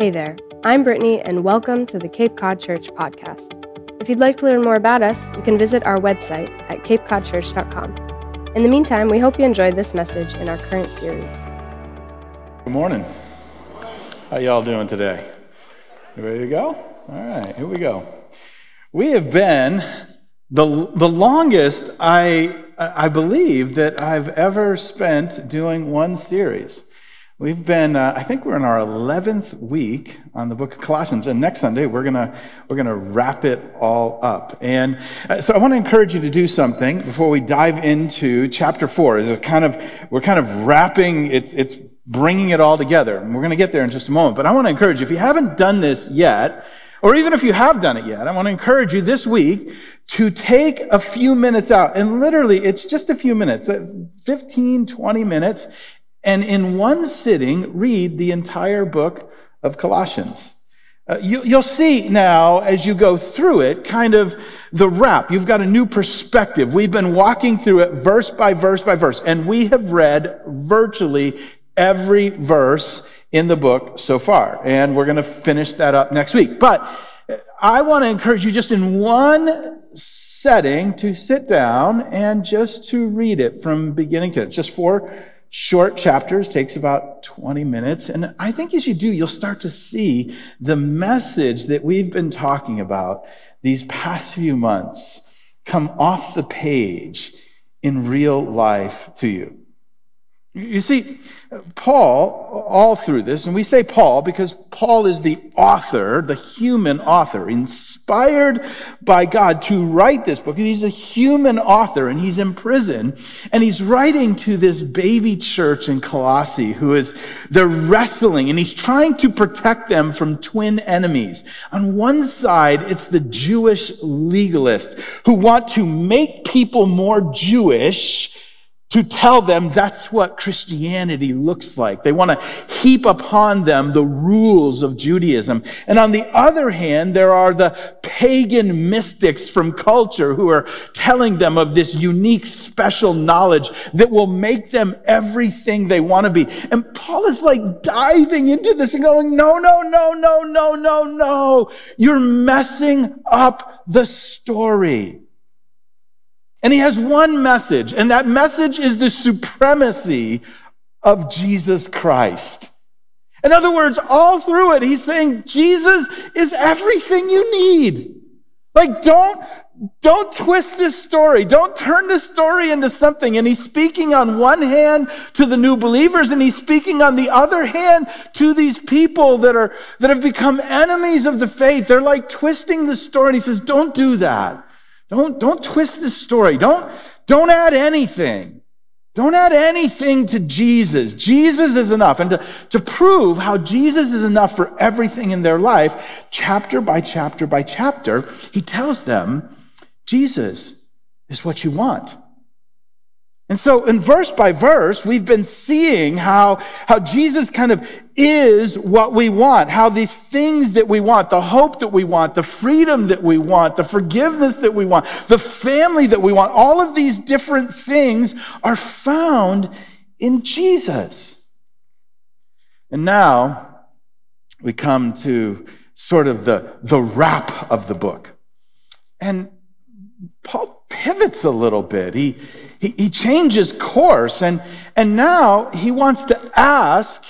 Hey there, I'm Brittany, and welcome to the Cape Cod Church podcast. If you'd like to learn more about us, you can visit our website at capecodchurch.com. In the meantime, we hope you enjoyed this message in our current series. Good morning. How y'all doing today? You ready to go? All right, here we go. We have been the, the longest I, I believe that I've ever spent doing one series. We've been, uh, I think we're in our 11th week on the book of Colossians, and next Sunday we're gonna, we're gonna wrap it all up. And uh, so I want to encourage you to do something before we dive into chapter four. Is it kind of, we're kind of wrapping, it's, it's bringing it all together. And we're gonna get there in just a moment. But I want to encourage you, if you haven't done this yet, or even if you have done it yet, I want to encourage you this week to take a few minutes out. And literally, it's just a few minutes, uh, 15, 20 minutes, and in one sitting read the entire book of Colossians. Uh, you, you'll see now as you go through it kind of the wrap. You've got a new perspective. We've been walking through it verse by verse by verse, and we have read virtually every verse in the book so far. And we're going to finish that up next week. But I want to encourage you just in one setting to sit down and just to read it from beginning to end. Just four short chapters, takes about 20 minutes. And I think as you do, you'll start to see the message that we've been talking about these past few months come off the page in real life to you. You see, Paul, all through this, and we say Paul because Paul is the author, the human author, inspired by God to write this book. He's a human author and he's in prison and he's writing to this baby church in Colossae who is, they're wrestling and he's trying to protect them from twin enemies. On one side, it's the Jewish legalists who want to make people more Jewish to tell them that's what Christianity looks like. They want to heap upon them the rules of Judaism. And on the other hand, there are the pagan mystics from culture who are telling them of this unique, special knowledge that will make them everything they want to be. And Paul is like diving into this and going, no, no, no, no, no, no, no. You're messing up the story. And he has one message, and that message is the supremacy of Jesus Christ. In other words, all through it, he's saying Jesus is everything you need. Like, don't, don't twist this story. Don't turn this story into something. And he's speaking on one hand to the new believers, and he's speaking on the other hand to these people that are, that have become enemies of the faith. They're like twisting the story. And he says, don't do that. Don't, don't twist the story. Don't, don't add anything. Don't add anything to Jesus. Jesus is enough. And to, to prove how Jesus is enough for everything in their life, chapter by chapter by chapter, he tells them, Jesus is what you want. And so in verse by verse, we've been seeing how, how Jesus kind of is what we want, how these things that we want, the hope that we want, the freedom that we want, the forgiveness that we want, the family that we want, all of these different things are found in Jesus. And now we come to sort of the, the wrap of the book. And Paul pivots a little bit. He, he, he changes course and, and now he wants to ask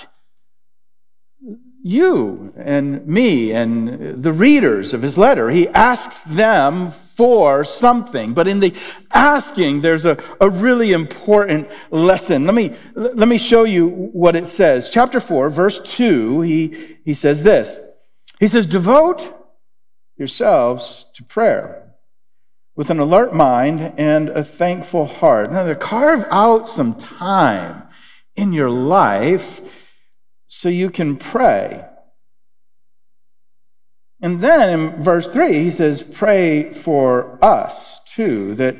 you and me and the readers of his letter. He asks them for something. But in the asking, there's a, a really important lesson. Let me, let me show you what it says. Chapter 4, verse 2, he, he says this. He says, Devote yourselves to prayer with an alert mind and a thankful heart. Now, to carve out some time in your life so you can pray. And then in verse 3, he says, Pray for us too, that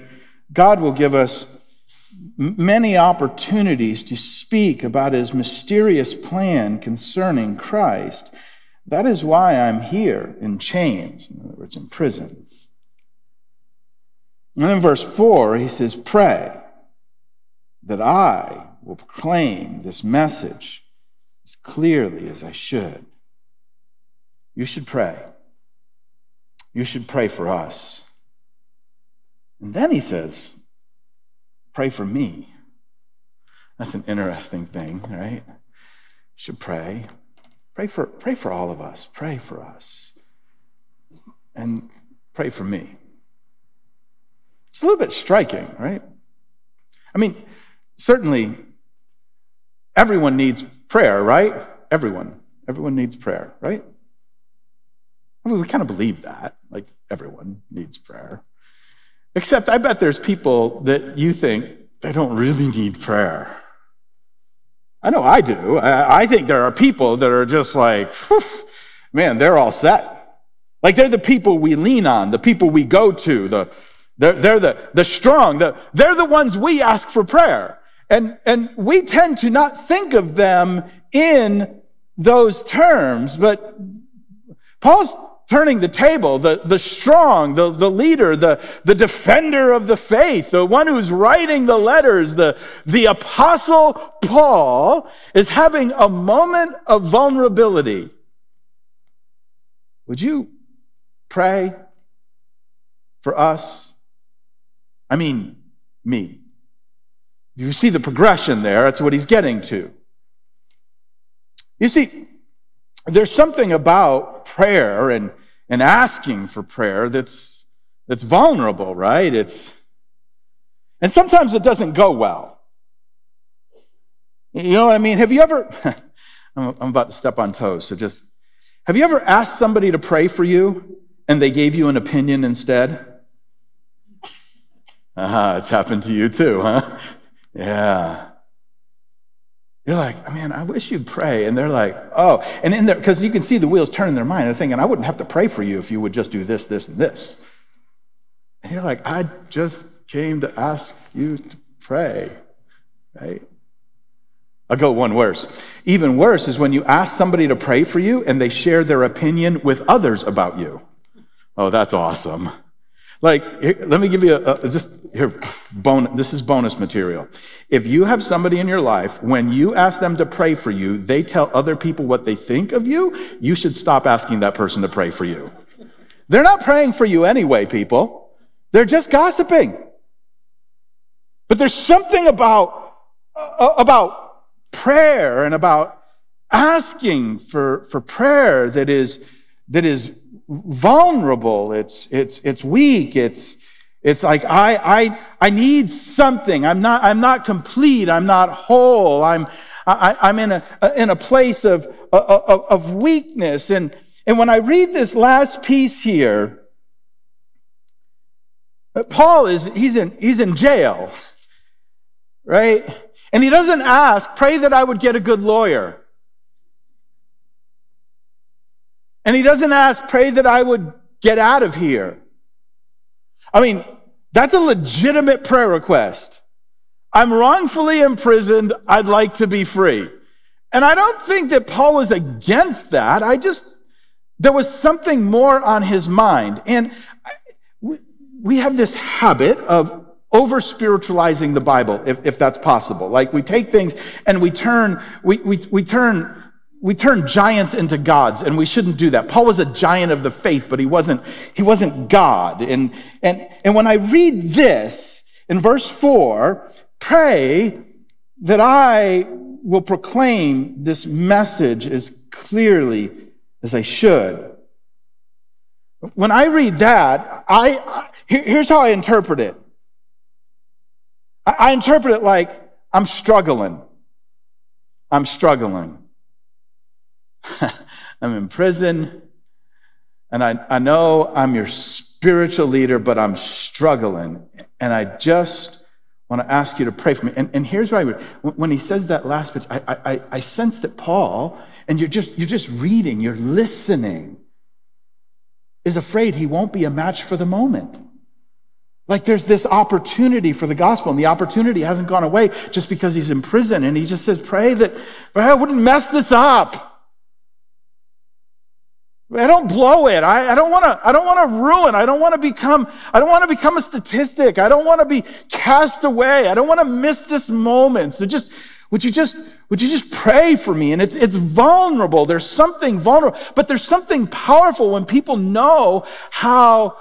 God will give us many opportunities to speak about his mysterious plan concerning Christ. That is why I'm here in chains, in other words, in prison. And then verse 4, he says, Pray that I will proclaim this message as clearly as I should. you should pray. You should pray for us. And then he says, Pray for me. That's an interesting thing, right? You should pray. Pray for, pray for all of us. Pray for us. And pray for me. It's a little bit striking, right? I mean, certainly everyone needs prayer, right? Everyone. Everyone needs prayer, right? I mean, we kind of believe that. Like, everyone needs prayer. Except I bet there's people that you think they don't really need prayer. I know I do. I, think there are people that are just like, man, they're all set. Like they're the people we lean on, the people we go to, the, they're, they're the, the strong, the, they're the ones we ask for prayer. And, and we tend to not think of them in those terms, but Paul's turning the table, the, the strong, the, the leader, the, the defender of the faith, the one who's writing the letters, the, the apostle Paul is having a moment of vulnerability. Would you pray for us? I mean, me. You see the progression there, that's what he's getting to. You see, there's something about prayer and, and asking for prayer that's, that's vulnerable, right? It's, and sometimes it doesn't go well. You know what I mean? Have you ever, I'm about to step on toes, so just, have you ever asked somebody to pray for you and they gave you an opinion instead? Ah, uh it's happened to you too, huh? Yeah. You're like, man, I wish you'd pray. And they're like, oh. And in there, because you can see the wheels turning in their mind. They're thinking, I wouldn't have to pray for you if you would just do this, this, and this. And you're like, I just came to ask you to pray, right? I'll go one worse. Even worse is when you ask somebody to pray for you and they share their opinion with others about you. Oh, that's awesome. Like, let me give you a, a just here, this is bonus material. If you have somebody in your life, when you ask them to pray for you, they tell other people what they think of you, you should stop asking that person to pray for you. They're not praying for you anyway, people. They're just gossiping. But there's something about, uh, about prayer and about asking for, for prayer that is, that is vulnerable. It's, it's, it's weak. It's, it's like, I, I, I need something. I'm not, I'm not complete. I'm not whole. I'm, I, I'm in a, in a place of, of, of weakness. And, and when I read this last piece here, Paul is, he's in, he's in jail, right? And he doesn't ask, pray that I would get a good lawyer. And he doesn't ask, pray that I would get out of here. I mean, that's a legitimate prayer request. I'm wrongfully imprisoned. I'd like to be free. And I don't think that Paul was against that. I just, there was something more on his mind. And we have this habit of over spiritualizing the Bible, if, if that's possible. Like we take things and we turn, we, we, we turn we turn giants into gods and we shouldn't do that. Paul was a giant of the faith but he wasn't he wasn't god. And and and when i read this in verse 4 pray that i will proclaim this message as clearly as i should. When i read that i, I here's how i interpret it. I, I interpret it like i'm struggling. I'm struggling I'm in prison, and I, I know I'm your spiritual leader, but I'm struggling. And I just want to ask you to pray for me. And, and here's why when he says that last bit, I, I, I sense that Paul, and you're just, you're just reading, you're listening, is afraid he won't be a match for the moment. Like there's this opportunity for the gospel, and the opportunity hasn't gone away just because he's in prison. And he just says, Pray that, but I wouldn't mess this up. I don't blow it. I, I don't want to, I don't want to ruin. I don't want to become, I don't want to become a statistic. I don't want to be cast away. I don't want to miss this moment. So just, Would you just, would you just pray for me? And it's, it's vulnerable. There's something vulnerable, but there's something powerful when people know how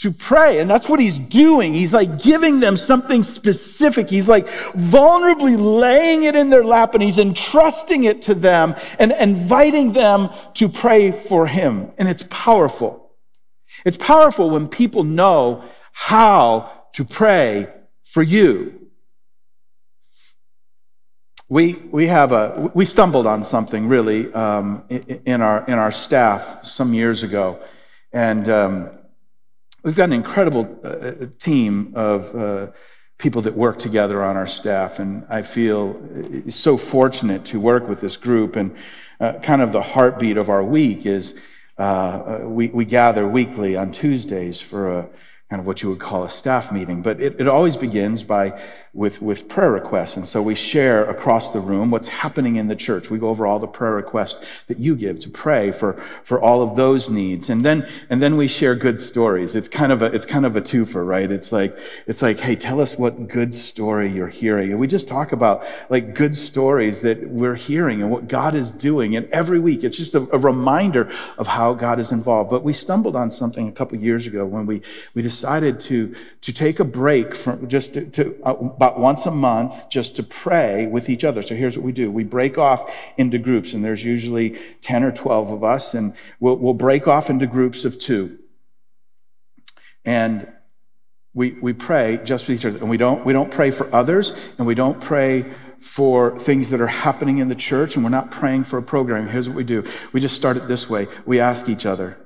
to pray. And that's what he's doing. He's like giving them something specific. He's like vulnerably laying it in their lap and he's entrusting it to them and inviting them to pray for him. And it's powerful. It's powerful when people know how to pray for you. We, we have a, we stumbled on something really um, in, our, in our staff some years ago. And um, we've got an incredible uh, team of uh, people that work together on our staff. And I feel so fortunate to work with this group. And uh, kind of the heartbeat of our week is uh, uh, we, we gather weekly on Tuesdays for a kind of what you would call a staff meeting. But it, it always begins by with, with prayer requests. And so we share across the room what's happening in the church. We go over all the prayer requests that you give to pray for, for all of those needs. And then, and then we share good stories. It's kind of a, it's kind of a twofer, right? It's like, it's like, hey, tell us what good story you're hearing. And we just talk about like good stories that we're hearing and what God is doing. And every week, it's just a, a reminder of how God is involved. But we stumbled on something a couple years ago when we, we decided to, to take a break from just to, to uh, about once a month just to pray with each other. So here's what we do. We break off into groups and there's usually 10 or 12 of us and we'll, we'll break off into groups of two. And we, we pray just with each other. And we don't, we don't pray for others and we don't pray for things that are happening in the church and we're not praying for a program. Here's what we do. We just start it this way. We ask each other.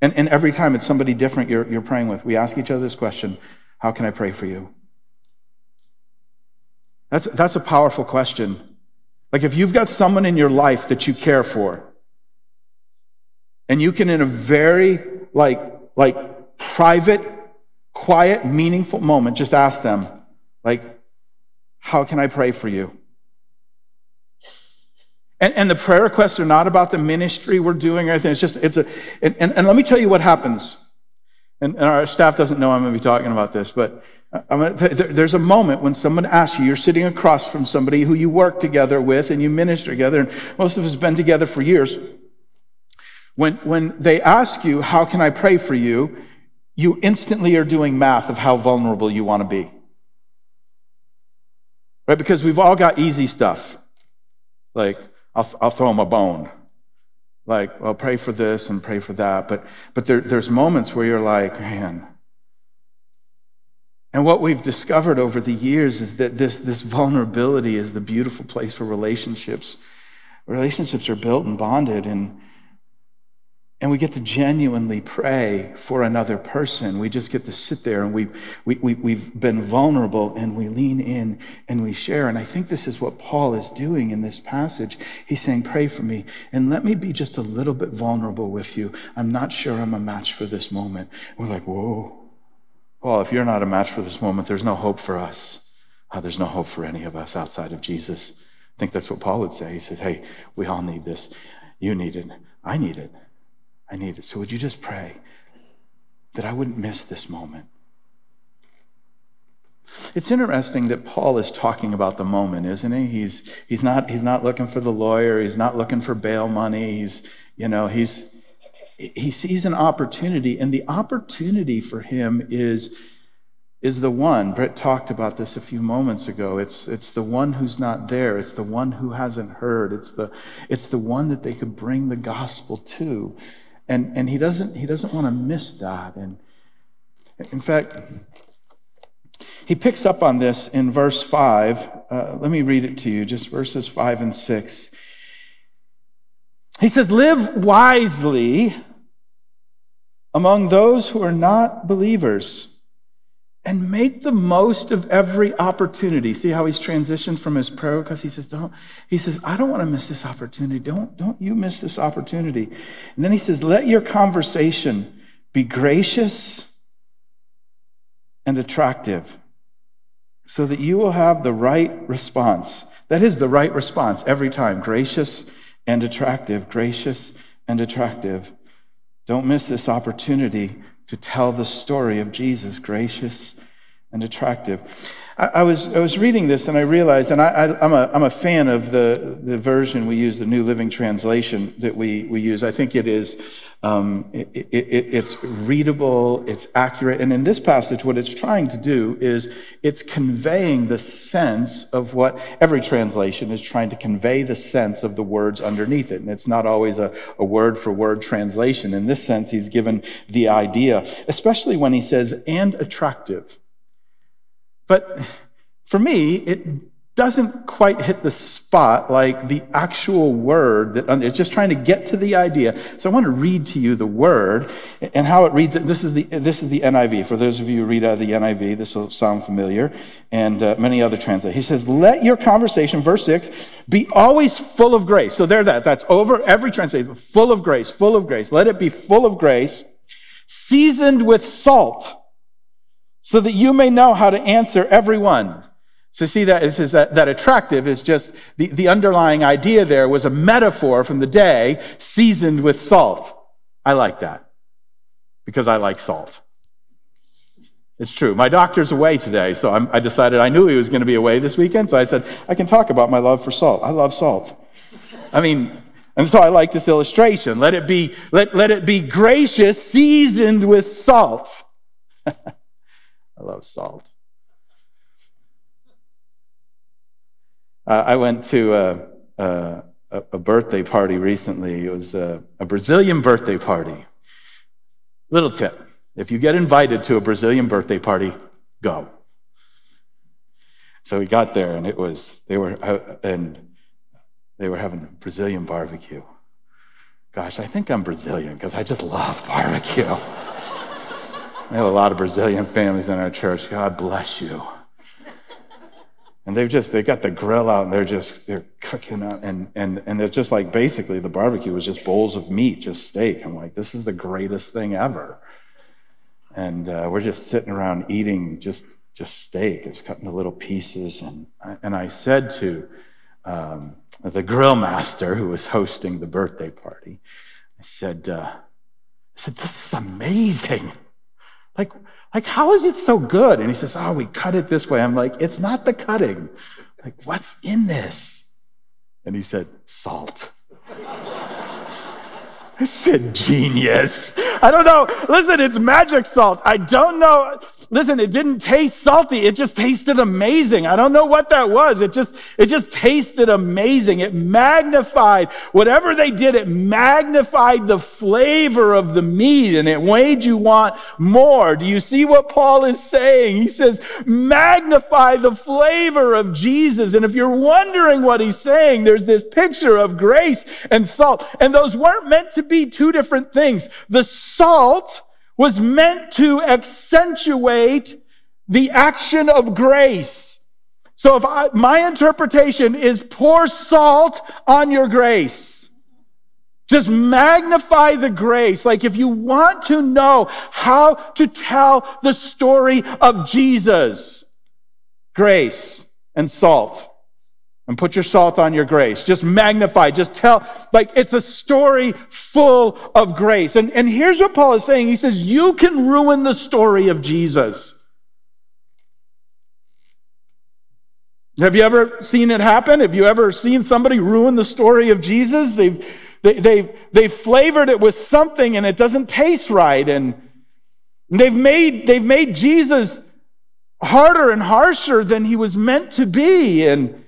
And, and every time it's somebody different you're, you're praying with, we ask each other this question How can I pray for you? That's, that's a powerful question. Like if you've got someone in your life that you care for, and you can in a very like, like private, quiet, meaningful moment, just ask them, like, how can I pray for you? And, and the prayer requests are not about the ministry we're doing or anything. It's just, it's a, and, and, and let me tell you what happens. And, and our staff doesn't know I'm going to be talking about this, but uh, there's a moment when someone asks you, you're sitting across from somebody who you work together with and you minister together, and most of us have been together for years. When, when they ask you, How can I pray for you? you instantly are doing math of how vulnerable you want to be. Right? Because we've all got easy stuff. Like, I'll, I'll throw them a bone. Like, well, pray for this and pray for that. But, but there, there's moments where you're like, man, and what we've discovered over the years is that this, this vulnerability is the beautiful place where relationships, relationships are built and bonded and, and we get to genuinely pray for another person. We just get to sit there and we, we, we, we've been vulnerable and we lean in and we share. And I think this is what Paul is doing in this passage. He's saying, Pray for me and let me be just a little bit vulnerable with you. I'm not sure I'm a match for this moment. we're like, Whoa. Well, if you're not a match for this moment, there's no hope for us. Uh, there's no hope for any of us outside of Jesus. I think that's what Paul would say. He says, Hey, we all need this. You need it. I need it. I need it. So would you just pray that I wouldn't miss this moment? It's interesting that Paul is talking about the moment, isn't he? He's, he's, not, he's not looking for the lawyer. He's not looking for bail money. He's, you know, he's, he sees an opportunity, and the opportunity for him is, is the one. Brett talked about this a few moments ago. It's, it's the one who's not there. It's the one who hasn't heard. It's the, it's the one that they could bring the gospel to. And, and he doesn't, he doesn't want to miss that. And in fact, he picks up on this in verse 5. Uh, let me read it to you, just verses 5 and 6. He says, Live wisely among those who are not believers and make the most of every opportunity. See how he's transitioned from his prayer because he says, don't, he says, I don't want to miss this opportunity. Don't, don't you miss this opportunity. And then he says, let your conversation be gracious and attractive so that you will have the right response. That is the right response every time. Gracious and attractive, gracious and attractive. Don't miss this opportunity to tell the story of Jesus, gracious and attractive. I, I, was, I was reading this and I realized, and I, am a, I'm a fan of the, the version we use, the New Living Translation that we, we use. I think it is, um, it, it, it's readable, it's accurate. And in this passage, what it's trying to do is it's conveying the sense of what every translation is trying to convey the sense of the words underneath it. And it's not always a, a word for word translation. In this sense, he's given the idea, especially when he says, and attractive. But for me, it doesn't quite hit the spot like the actual word that it's just trying to get to the idea. So I want to read to you the word and how it reads. This is the this is the NIV. For those of you who read out of the NIV, this will sound familiar, and uh, many other translations. He says, "Let your conversation, verse six, be always full of grace." So there, that that's over every translation. Full of grace, full of grace. Let it be full of grace, seasoned with salt so that you may know how to answer everyone. So see that this is that, that attractive is just the, the underlying idea there was a metaphor from the day seasoned with salt. I like that because I like salt. It's true. My doctor's away today, so I'm, i decided I knew he was going to be away this weekend, so I said, I can talk about my love for salt. I love salt. I mean, and so I like this illustration. Let it be, let, let it be gracious, seasoned with salt. I love salt. Uh, I went to a, a, a, birthday party recently. It was a, a Brazilian birthday party. Little tip if you get invited to a Brazilian birthday party, go. So we got there, and it was they were uh, and they were having Brazilian barbecue. Gosh, I think I'm Brazilian because I just love barbecue. We have a lot of Brazilian families in our church. God bless you. And they've just, they got the grill out and they're just, they're cooking out. And, and, and it's just like basically the barbecue was just bowls of meat, just steak. I'm like, this is the greatest thing ever. And uh, we're just sitting around eating just, just steak. It's cut into little pieces. And, and I said to um, the grill master who was hosting the birthday party, I said, uh, I said, this is amazing. Like, like, how is it so good? And he says, Oh, we cut it this way. I'm like, It's not the cutting. Like, what's in this? And he said, Salt. I said, Genius. I don't know. Listen, it's magic salt. I don't know. Listen, it didn't taste salty. It just tasted amazing. I don't know what that was. It just, it just tasted amazing. It magnified whatever they did. It magnified the flavor of the meat and it made you want more. Do you see what Paul is saying? He says, magnify the flavor of Jesus. And if you're wondering what he's saying, there's this picture of grace and salt. And those weren't meant to be two different things. The salt was meant to accentuate the action of grace. So if I, my interpretation is pour salt on your grace. Just magnify the grace. Like if you want to know how to tell the story of Jesus, grace and salt and put your salt on your grace. Just magnify, just tell, like it's a story full of grace. And, and here's what Paul is saying He says, You can ruin the story of Jesus. Have you ever seen it happen? Have you ever seen somebody ruin the story of Jesus? They've, they, they've, they've flavored it with something and it doesn't taste right. And they've made, they've made Jesus harder and harsher than he was meant to be. And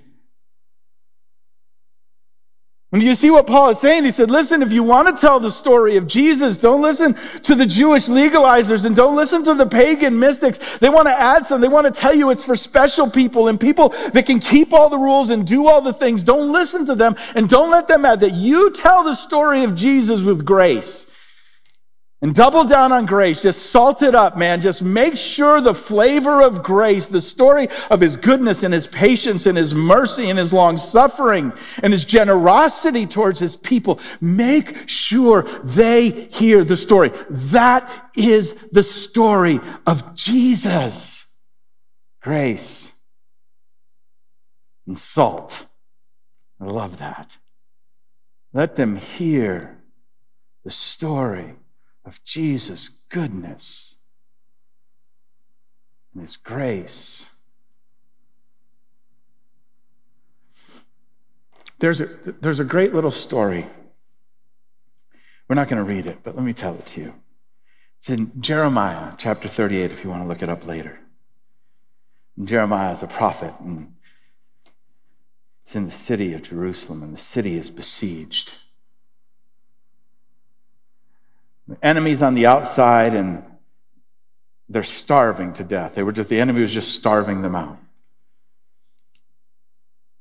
and you see what Paul is saying? He said, listen, if you want to tell the story of Jesus, don't listen to the Jewish legalizers and don't listen to the pagan mystics. They want to add some. They want to tell you it's for special people and people that can keep all the rules and do all the things. Don't listen to them and don't let them add that. You tell the story of Jesus with grace. And double down on grace. Just salt it up, man. Just make sure the flavor of grace, the story of his goodness and his patience and his mercy and his long suffering and his generosity towards his people, make sure they hear the story. That is the story of Jesus. Grace and salt. I love that. Let them hear the story of Jesus' goodness and His grace. There's a, there's a great little story. We're not going to read it, but let me tell it to you. It's in Jeremiah chapter 38, if you want to look it up later. Jeremiah is a prophet, and he's in the city of Jerusalem, and the city is besieged. Enemies on the outside, and they're starving to death. They were just, the enemy was just starving them out.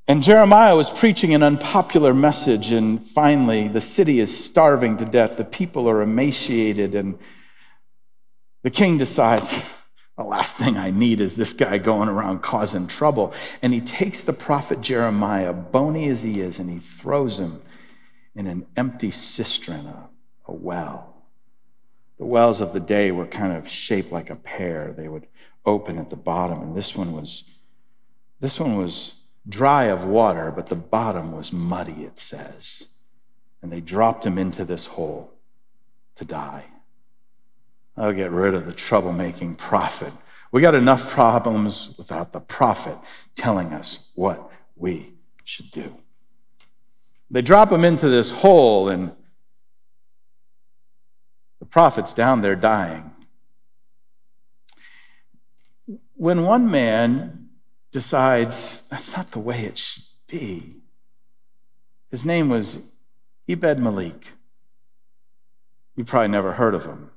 And Jeremiah was preaching an unpopular message, and finally, the city is starving to death. The people are emaciated, and the king decides, the last thing I need is this guy going around causing trouble. And he takes the prophet Jeremiah, bony as he is, and he throws him in an empty cistern, a, a well. The wells of the day were kind of shaped like a pear. They would open at the bottom, and this one was this one was dry of water, but the bottom was muddy, it says. And they dropped him into this hole to die. I'll get rid of the troublemaking prophet. We got enough problems without the prophet telling us what we should do. They drop him into this hole, and the prophet's down there dying. When one man decides that's not the way it should be, his name was Ebed Melech. You probably never heard of him.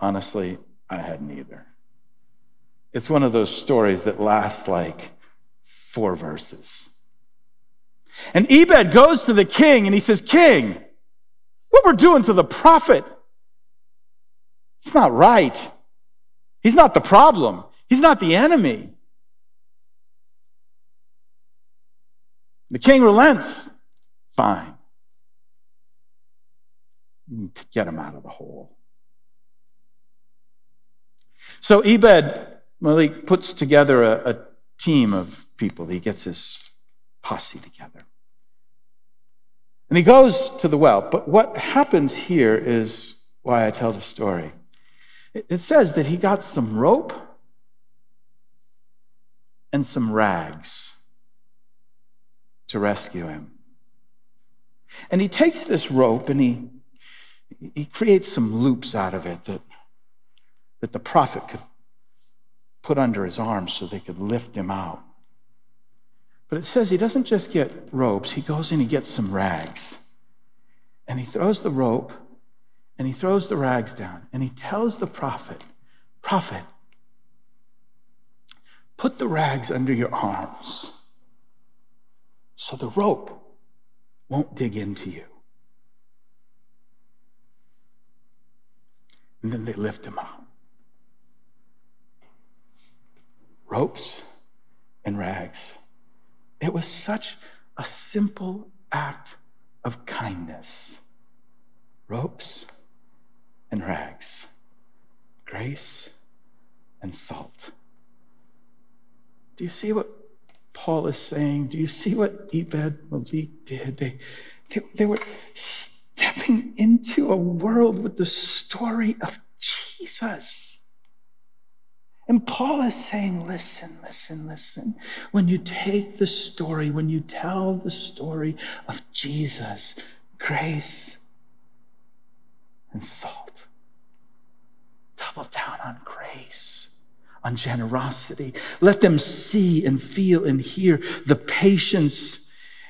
Honestly, I hadn't either. It's one of those stories that lasts like four verses. And Ebed goes to the king and he says, King, what we're doing to the prophet it's not right. He's not the problem, he's not the enemy. The king relents. Fine. Get him out of the hole. So Ebed Melech puts together a, a team of people. He gets his posse together. And he goes to the well. But what happens here is why I tell the story. It says that he got some rope and some rags to rescue him. And he takes this rope and he, he creates some loops out of it that, that the prophet could put under his arms so they could lift him out. But it says he doesn't just get ropes, he goes in and he gets some rags. And he throws the rope and he throws the rags down and he tells the prophet, Prophet, put the rags under your arms so the rope won't dig into you. And then they lift him up. Ropes and rags. It was such a simple act of kindness. Ropes and rags, grace and salt. Do you see what Paul is saying? Do you see what Ebed Melech did? They, they, they were stepping into a world with the story of Jesus. And Paul is saying, listen, listen, listen. When you take the story, when you tell the story of Jesus, grace and salt. Grace, on generosity. Let them see and feel and hear the patience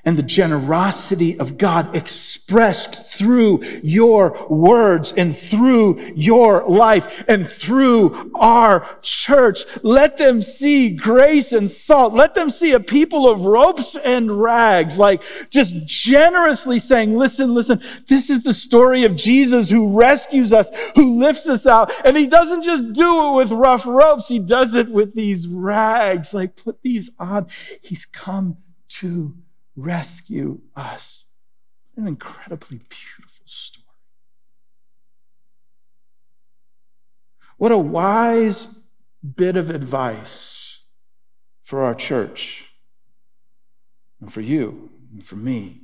and the generosity of God expressed through your words and through your life and through our church. Let them see grace and salt. Let them see a people of ropes and rags, like just generously saying, listen, listen, this is the story of Jesus who rescues us, who lifts us out. And he doesn't just do it with rough ropes. He does it with these rags, like put these on. He's come to rescue us. An incredibly beautiful story. What a wise bit of advice for our church and for you and for me.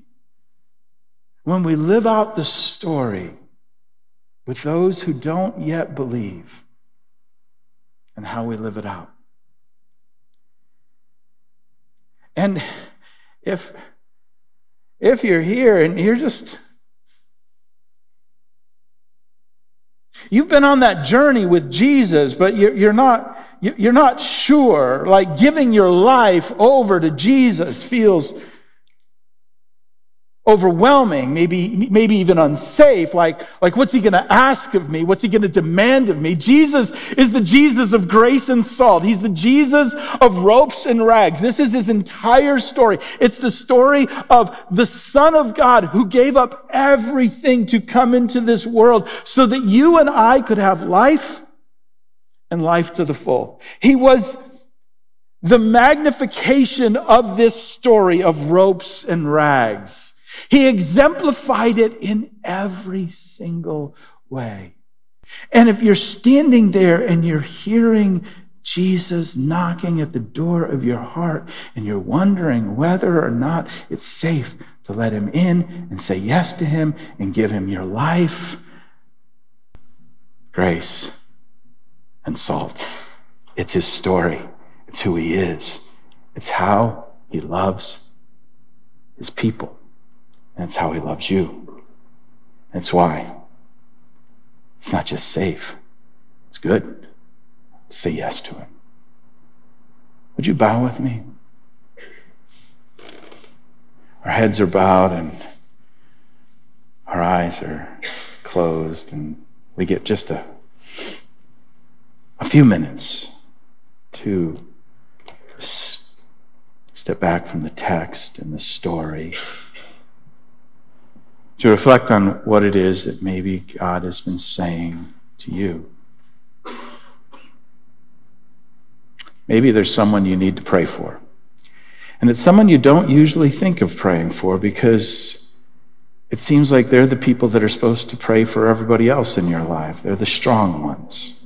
When we live out the story with those who don't yet believe and how we live it out. And if, if you're here and you're just, you've been on that journey with Jesus, but you're not, you're not sure, like giving your life over to Jesus feels overwhelming, maybe, maybe even unsafe. Like, like, what's he going to ask of me? What's he going to demand of me? Jesus is the Jesus of grace and salt. He's the Jesus of ropes and rags. This is his entire story. It's the story of the Son of God who gave up everything to come into this world so that you and I could have life and life to the full. He was the magnification of this story of ropes and rags. He exemplified it in every single way. And if you're standing there and you're hearing Jesus knocking at the door of your heart and you're wondering whether or not it's safe to let him in and say yes to him and give him your life, grace and salt. It's his story. It's who he is. It's how he loves his people. That's how he loves you. That's why. It's not just safe, it's good. Say yes to him. Would you bow with me? Our heads are bowed and our eyes are closed, and we get just a, a few minutes to step back from the text and the story to reflect on what it is that maybe God has been saying to you. Maybe there's someone you need to pray for. And it's someone you don't usually think of praying for because it seems like they're the people that are supposed to pray for everybody else in your life. They're the strong ones.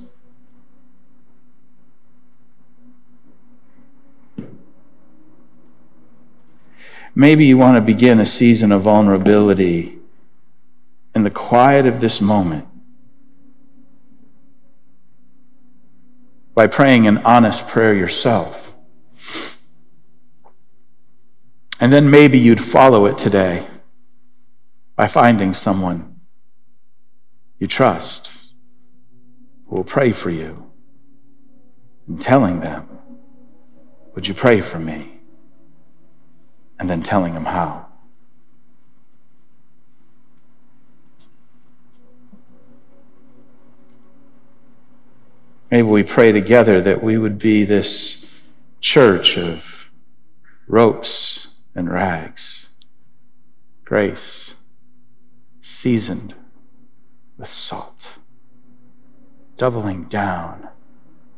Maybe you want to begin a season of vulnerability in the quiet of this moment by praying an honest prayer yourself. And then maybe you'd follow it today by finding someone you trust who will pray for you and telling them, Would you pray for me? And then telling them how. Maybe we pray together that we would be this church of ropes and rags, grace seasoned with salt, doubling down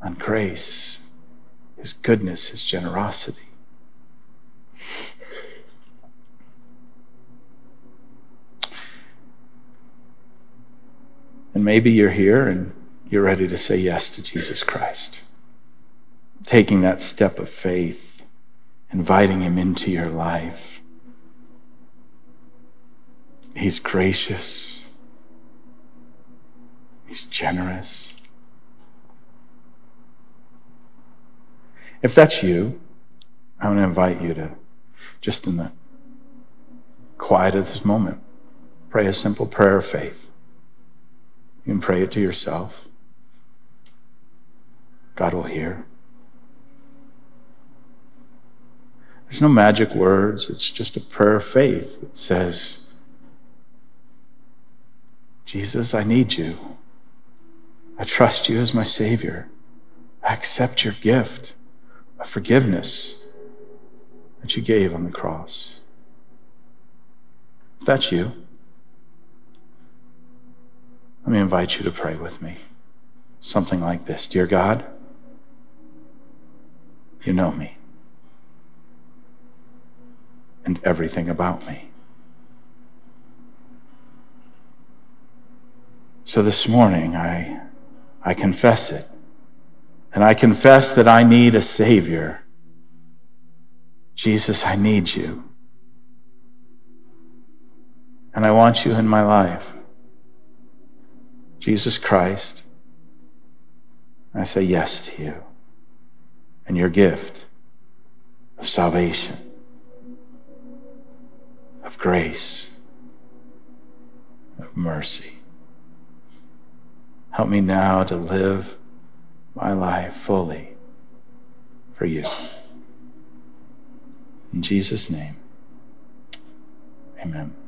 on grace, His goodness, His generosity. And maybe you're here and you're ready to say yes to Jesus Christ. Taking that step of faith, inviting Him into your life. He's gracious, He's generous. If that's you, I want to invite you to, just in the quiet of this moment, pray a simple prayer of faith. You can pray it to yourself. God will hear. There's no magic words, it's just a prayer of faith that says, Jesus, I need you. I trust you as my Savior. I accept your gift of forgiveness that you gave on the cross. If that's you, let me invite you to pray with me. Something like this Dear God, you know me and everything about me. So this morning, I, I confess it. And I confess that I need a Savior. Jesus, I need you. And I want you in my life. Jesus Christ, I say yes to you and your gift of salvation, of grace, of mercy. Help me now to live my life fully for you. In Jesus' name, amen.